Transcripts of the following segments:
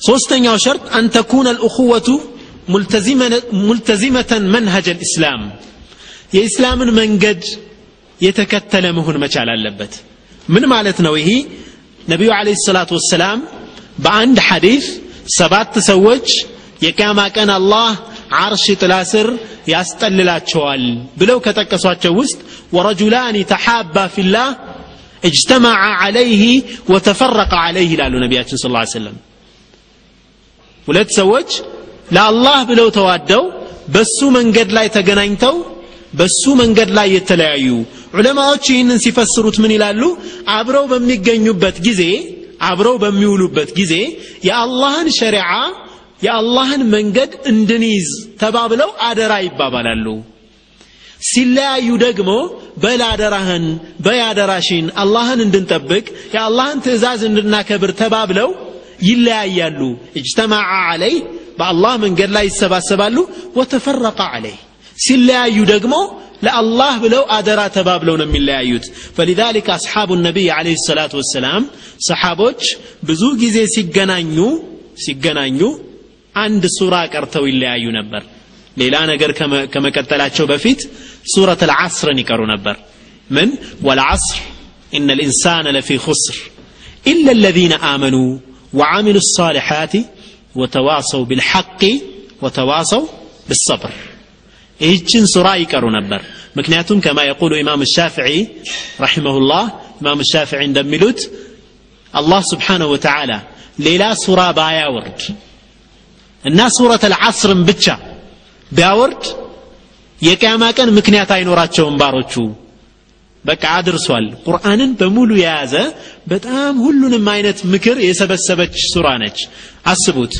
ሶስተኛው ሸርጥ አን ተኩነ ልእኹወቱ ሙልተዚመተን መንሀጅ ልእስላም የኢስላምን መንገድ የተከተለ መሆን መቻል አለበት ምን ማለት ነው ይሄ ነቢዩ አለ ሰላቱ ወሰላም በአንድ ሐዲስ ሰባት ሰዎች የቅያማ ቀን አላህ ዓርሽ ጥላ ስር ያስጠልላቸዋል ብለው ከጠቀሷቸው ውስጥ ወረጁላን ተሓባ ፊላህ اجتمع عليه وتفرق عليه ይላሉ ነቢያችን ስ ሰለም ሁለት ሰዎች ለአላህ ብለው ተዋደው በሱ መንገድ ላይ ተገናኝተው በሱ መንገድ ላይ የተለያዩ ዑለማዎች ይህንን ሲፈስሩት ምን ይላሉ? አብረው በሚገኙበት ጊዜ አብረው በሚውሉበት ጊዜ የአላህን ሸሪዓ የአላህን መንገድ እንድንይዝ ተባብለው አደራ ይባባላሉ። ሲለያዩ ደግሞ በላደራህን በያደራሽን አላህን እንድንጠብቅ የአላህን ትእዛዝ እንድናከብር ተባብለው ይለያያሉ እጅተማዓ አለይ በአላህ መንገድ ላይ ይሰባሰባሉ ወተፈረቀ አለይ ሲለያዩ ደግሞ ለአላህ ብለው አደራ ተባብለው ነው የሚለያዩት ፈሊዛሊክ አስሓቡ ነቢይ አለህ ሰላቱ ወሰላም ሰሓቦች ብዙ ጊዜ ሲገናኙ ሲገናኙ አንድ ሱራ ቀርተው ይለያዩ ነበር ሌላ ነገር ከመቀጠላቸው በፊት ሱረት አልዓስርን ይቀሩ ነበር ምን ወልዓስር إن الإنسان لفي خسر إلا الذين آمنوا وعملوا الصالحات وتواصوا بالحق وتواصوا بالصبر ይህችን ሱራ ይቀሩ ነበር ምክንያቱም ከማ የቁሉ ኢማም ሻፍዒ ረሒመሁላህ ኢማም ሻፍዒ እንደሚሉት አላህ ስብሓንሁ ወተዓላ ሌላ ሱራ ባያወርድ እና ሱረት አልዓስርን ብቻ ቢያወርድ የቅያማ ቀን ምክንያት አይኖራቸውም ባሮቹ በቃ አድርሷል። ቁርአንን በሙሉ የያዘ በጣም ሁሉንም አይነት ምክር የሰበሰበች ሱራ ነች። አስቡት።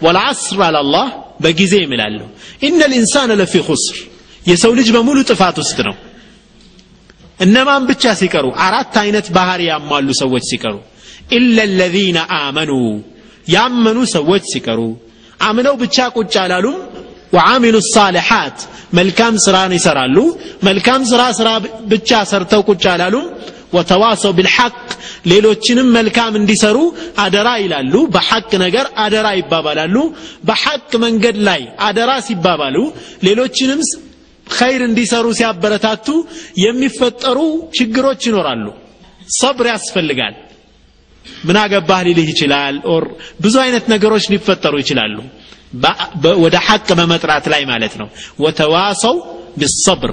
ወልዓስር አላላህ በጊዜ ይምላለሁ ኢነ ልኢንሳን ለፊ ኹስር። የሰው ልጅ በሙሉ ጥፋት ውስጥ ነው። እነማን ብቻ ሲቀሩ? አራት አይነት ባህሪ ያሟሉ ሰዎች ሲቀሩ። ኢለ አመኑ። ያመኑ ሰዎች ሲቀሩ። አምነው ብቻ ቁጭ አላሉም ወዓሚሉ ሳሊሓት መልካም ስራን ይሰራሉ። መልካም ስራ ስራ ብቻ ሰርተው ቁጭ አላሉም። ወተዋሰው ቢልሐቅ ሌሎችንም መልካም እንዲሰሩ አደራ ይላሉ። በሐቅ ነገር አደራ ይባባላሉ። በሐቅ መንገድ ላይ አደራ ሲባባሉ ሌሎችንም ኸይር እንዲሰሩ ሲያበረታቱ የሚፈጠሩ ችግሮች ይኖራሉ። ሰብር ያስፈልጋል። ምን አገባህ ሊልህ ይችላል? or ብዙ አይነት ነገሮች ሊፈጠሩ ይችላሉ ወደ ሐቅ በመጥራት ላይ ማለት ነው ወተዋሰው ቢሰብር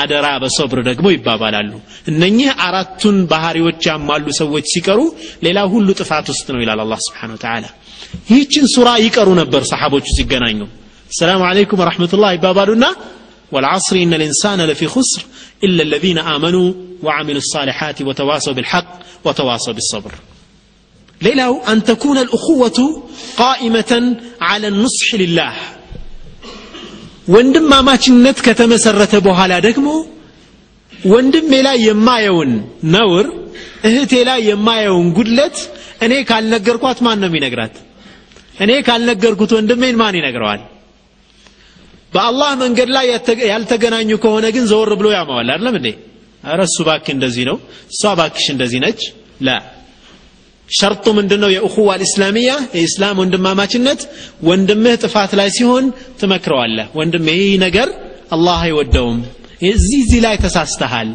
አደራ በሶብር ደግሞ ይባባላሉ እነኚህ አራቱን ባህሪዎች ያሟሉ ሰዎች ሲቀሩ ሌላ ሁሉ ጥፋት ውስጥ ነው ይላል አላህ ስብሓን ወተዓላ ይህችን ሱራ ይቀሩ ነበር ሰሓቦቹ ሲገናኙ ሰላሙ አለይኩም ወረሕመቱላህ ይባባሉና والعصر إن الإنسان لفي خسر إلا الذين آمنوا وعملوا الصالحات وتواصوا بالحق وتواصوا بالصبر ሌላው አንተኩነ ልእኹወቱ ቃኢመተን አለ ኑስሕ ልላህ ወንድማማችነት ከተመሰረተ በኋላ ደግሞ ወንድሜ ላይ የማየውን ነውር እህቴ ላይ የማየውን ጉድለት እኔ ካልነገርኳት ማን ነው የሚነግራት? እኔ ካልነገርኩት ወንድሜን ማን ይነግረዋል? በአላህ መንገድ ላይ ያልተገናኙ ከሆነ ግን ዘወር ብሎ ያማዋል። አይደለም እንዴ? እሱ ባክ እንደዚህ ነው እሷ ባክሽ እንደዚህ ነች። ላ ሸርጡ ምንድን ነው የእኹዋ ልእስላሚያ የኢስላም ወንድማማችነት ወንድምህ ጥፋት ላይ ሲሆን ትመክረዋለህ ወንድም ይህ ነገር አላህ አይወደውም እዚህ እዚህ ላይ ተሳስተሃል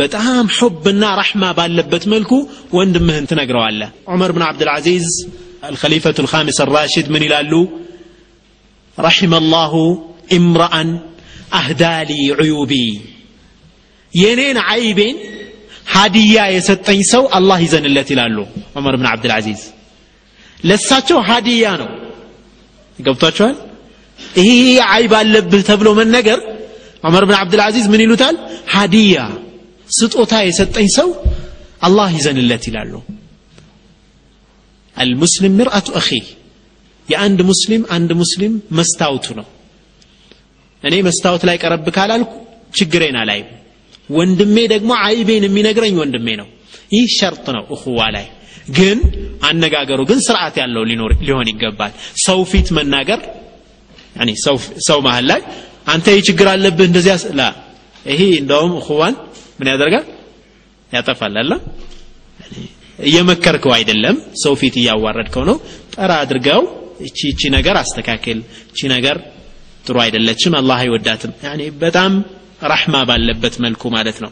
በጣም ሑብና ረሕማ ባለበት መልኩ ወንድምህን ትነግረዋለህ ዑመር ብን ዓብድልዓዚዝ الخليفة الخامس الراشد من يلالو رحم الله امرأ أهدى لي عيوبي ينين عيبين ሀዲያ የሰጠኝ ሰው አላህ ይዘንለት ይላሉ ዑመር ብን ዓብድልዓዚዝ ለሳቸው ሀዲያ ነው። ገብቷቸዋል ይሄ አይብ አለብህ ተብሎ መነገር ዑመር ብን ዓብድልዓዚዝ ምን ይሉታል? ሀዲያ ስጦታ የሰጠኝ ሰው አላህ ይዘንለት ይላሉ። አልሙስሊም ምርአቱ አኺ የአንድ ሙስሊም አንድ ሙስሊም መስታወቱ ነው። እኔ መስታወት ላይ ቀረብ ካላልኩ ችግሬን አላይም ወንድሜ ደግሞ አይቤን የሚነግረኝ ወንድሜ ነው። ይህ ሸርጥ ነው እኹዋ ላይ። ግን አነጋገሩ ግን ስርዓት ያለው ሊሆን ይገባል። ሰው ፊት መናገር ሰው መሀል ላይ አንተ ይህ ችግር አለብህ እንደዚያ ላ ይሄ እንደውም እኹዋን ምን ያደርጋል? ያጠፋል አለ እየመከርከው አይደለም። ሰው ፊት እያዋረድከው ነው። ጠራ አድርገው እቺ እቺ ነገር አስተካክል። እቺ ነገር ጥሩ አይደለችም አላህ አይወዳትም። በጣም ረሕማ ባለበት መልኩ ማለት ነው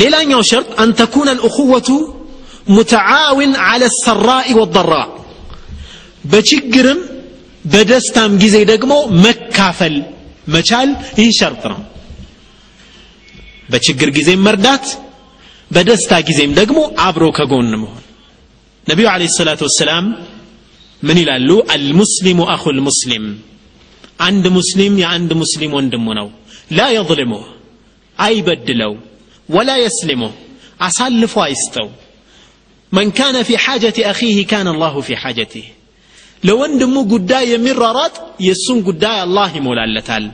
ሌላኛው ሸርጥ አን ተኩነ ልእኹወቱ ሙተዓዊን አለ ሰራኢ ወضራ በችግርም በደስታም ጊዜ ደግሞ መካፈል መቻል ይህ ሸርጥ ነው በችግር ጊዜም መርዳት በደስታ ጊዜም ደግሞ አብሮ ከጎን መሆን ነቢዩ አለ ሰላት ወሰላም ምን ይላሉ አልሙስሊሙ አኹ ልሙስሊም አንድ ሙስሊም የአንድ عند ወንድሙ لا يظلمه أي بدلو ولا يسلمه አሳልፎ አይስጠው። من كان في حاجة أخيه كان الله في حاجته. لو أندمو قداي يمررات يسون قداي الله مولا اللتال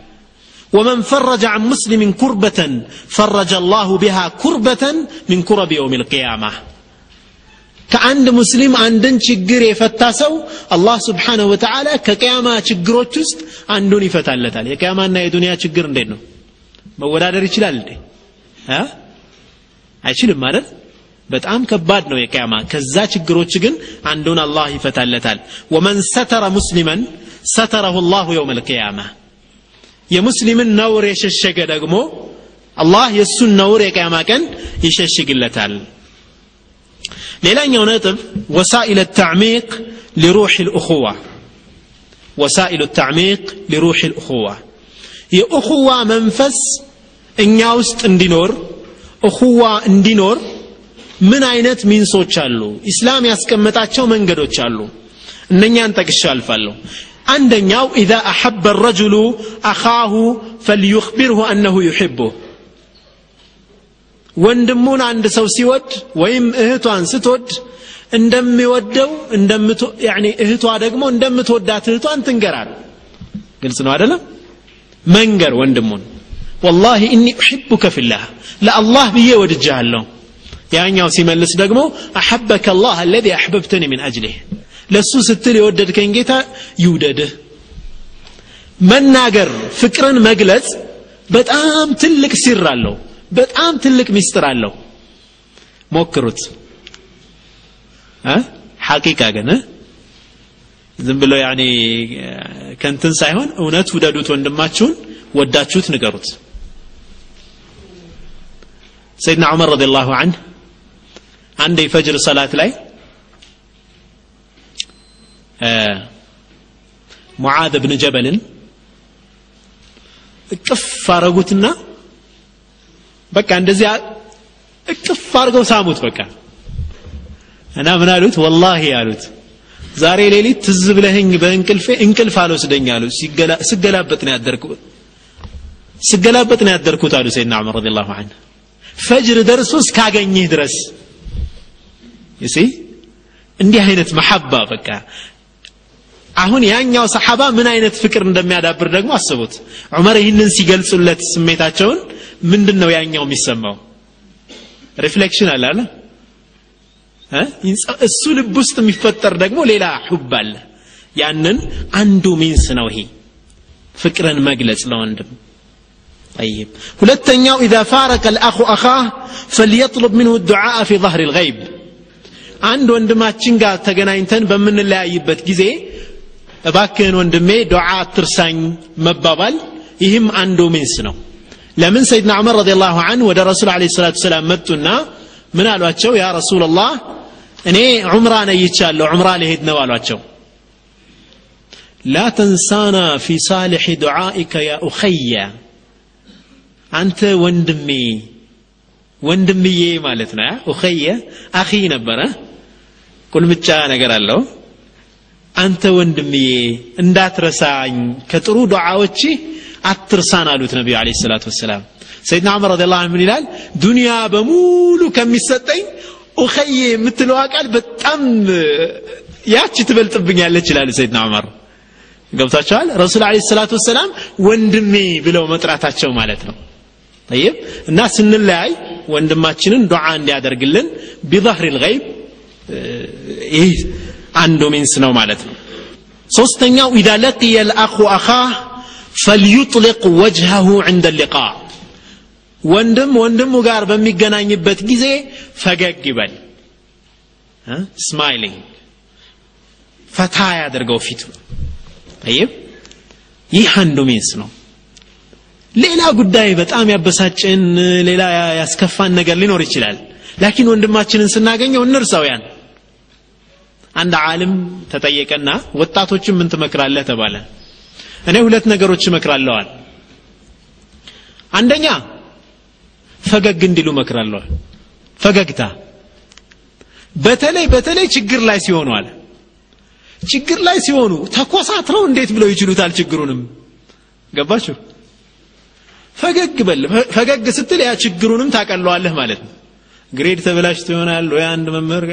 ومن فرج عن مسلم كربة فرج الله بها كربة من كرب يوم القيامة. ከአንድ ሙስሊም አንድን ችግር የፈታ ሰው አላህ ስብሓንሁ ወተዓላ ከቅያማ ችግሮች ውስጥ አንዱን ይፈታለታል። የቅያማና የዱንያ ችግር እንዴት ነው? መወዳደር ይችላል እንዴ? አይችልም ማለት? በጣም ከባድ ነው የቅያማ። ከዛ ችግሮች ግን አንዱን አላህ ይፈታለታል። ወመን ሰተረ ሙስሊመን ሰተረሁ ላሁ የውም ልቅያማ የሙስሊምን ነውር የሸሸገ ደግሞ አላህ የእሱን ነውር የቅያማ ቀን ይሸሽግለታል ሌላኛው ነጥብ ወሳኢል ተዕሚቅ ሊሩሕ ልእኹዋ ወሳኢሉ ተዕሚቅ ሊሩሕ ልእኹዋ የእኹዋ መንፈስ እኛ ውስጥ እንዲኖር እኹዋ እንዲኖር ምን አይነት ሚንሶች አሉ? ኢስላም ያስቀመጣቸው መንገዶች አሉ። እነኛን ጠቅሻ አልፋለሁ። አንደኛው ኢዛ አሐበ ረጅሉ አኻሁ ፈልዩኽቢርሁ አነሁ ዩሕቡህ ወንድሙን አንድ ሰው ሲወድ ወይም እህቷን ስትወድ እንደሚወደው እህቷ ደግሞ እንደምትወዳት እህቷን ትንገራል ግልጽ ነው አደለም መንገር ወንድሙን። ወላሂ እኒ ኡሕቡከ ፊላህ ለአላህ ብዬ ወድጃለሁ ያኛው ሲመልስ ደግሞ አሐበከ አላህ አለዚ አሕበብተኒ ምን አጅሊህ ለእሱ ስትል የወደድከኝ ጌታ ይውደድህ። መናገር ፍቅርን መግለጽ በጣም ትልቅ ሲር አለው በጣም ትልቅ ሚስጥር አለው። ሞክሩት። ሐቂቃ ግን ዝም ብሎ ያኔ ከንትን ሳይሆን እውነት ውደዱት ወንድማችሁን ወዳችሁት ንገሩት። ሰይድና ዑመር ረዲ ላሁ አንህ አንድ የፈጅር ሰላት ላይ ሙዓዝ ብን ጀበልን እቅፍ አረጉትና በቃ እንደዚያ እቅፍ አድርገው ሳሙት በቃ። እና ምን አሉት? ወላሂ አሉት ዛሬ ሌሊት ትዝ ብለህኝ በእንቅልፌ እንቅልፍ አልወስደኝ አሉ። ስገላበጥ ነው ያደርኩት ስገላበጥ ነው ያደርኩት አሉ ሰይድና ዑመር ረዲየላሁ ዐንሁ። ፈጅር ደርሶ እስካገኘህ ድረስ። እንዲህ አይነት መሐባ በቃ አሁን ያኛው ሰሓባ ምን አይነት ፍቅር እንደሚያዳብር ደግሞ አስቡት ዑመር ይህንን ሲገልጹለት ስሜታቸውን ምንድን ነው ያኛው የሚሰማው ሪፍሌክሽን አለ አለ እሱ ልብ ውስጥ የሚፈጠር ደግሞ ሌላ ሑብ አለ ያንን አንዱ ሚንስ ነው ይሄ ፍቅርን መግለጽ ለወንድም طيب ሁለተኛው إذا فارق الأخ أخاه فليطلب منه الدعاء في ظهر الغيب አንድ ወንድማችን ጋር ተገናኝተን በምንለያይበት ጊዜ እባክህን ወንድሜ ዱዓ አትርሳኝ መባባል ይህም አንዱ means ነው። ለምን ሰይድና ዑመር ረዲየላሁ አን ወደ ረሱል አለይሂ ሰላቱ ወሰላም መጡና ምን አሏቸው? ያ ረሱላላህ እኔ ዑምራ ነይቻለሁ ዑምራ ልሄድ ነው አሏቸው። ላ ተንሳና ፊ ሳልሕ ዱዓኢከ ያ ኡኸያ አንተ ወንድሜ ወንድምዬ ማለት ነው። ኡኸየ አኺ ነበረ። ቁልምጫ ነገር አለው አንተ ወንድምዬ እንዳትረሳኝ ከጥሩ ዱዓዎቼ አትርሳን አሉት ነቢዩ አለ ሰላት ወሰላም። ሰይድና ዑመር ረዲ ላሁ ምን ይላል? ዱንያ በሙሉ ከሚሰጠኝ ኡኸዬ የምትለዋ ቃል በጣም ያቺ ትበልጥብኛለች ይላሉ ሰይድና ዑመር። ገብታቸዋል ረሱል አለ ሰላት ወሰላም ወንድሜ ብለው መጥራታቸው ማለት ነው። ጠይብ እና ስንለያይ ወንድማችንን ዱዓ እንዲያደርግልን ቢዘህሪል ገይብ ይህ አንዱ means ነው ማለት ነው። ሶስተኛው ኢዛ ለቅየ ልአኹ አኻህ ፈልዩጥልቅ ወጅሃሁ ዕንደ ሊቃ። ወንድም ወንድሙ ጋር በሚገናኝበት ጊዜ ፈገግ ይበል። smiling። ፈታ ያደርገው ፊቱ። ጠይብ ይህ አንዱ means ነው። ሌላ ጉዳይ በጣም ያበሳጭን ሌላ ያስከፋን ነገር ሊኖር ይችላል። ላኪን ወንድማችንን ስናገኘው እንርሳው አንድ ዓሊም ተጠየቀና ወጣቶችን ምን ትመክራለህ ተባለ? እኔ ሁለት ነገሮች እመክራለዋል አንደኛ ፈገግ እንዲሉ እመክራለዋል ፈገግታ። በተለይ በተለይ ችግር ላይ ሲሆኑ አለ። ችግር ላይ ሲሆኑ ተኮሳትረው እንዴት ብለው ይችሉታል ችግሩንም? ገባችሁ? ፈገግ በል። ፈገግ ስትል ያ ችግሩንም ታቀለዋለህ ማለት ነው። ግሬድ ተበላሽቶ ይሆናል ወይ አንድ መምህር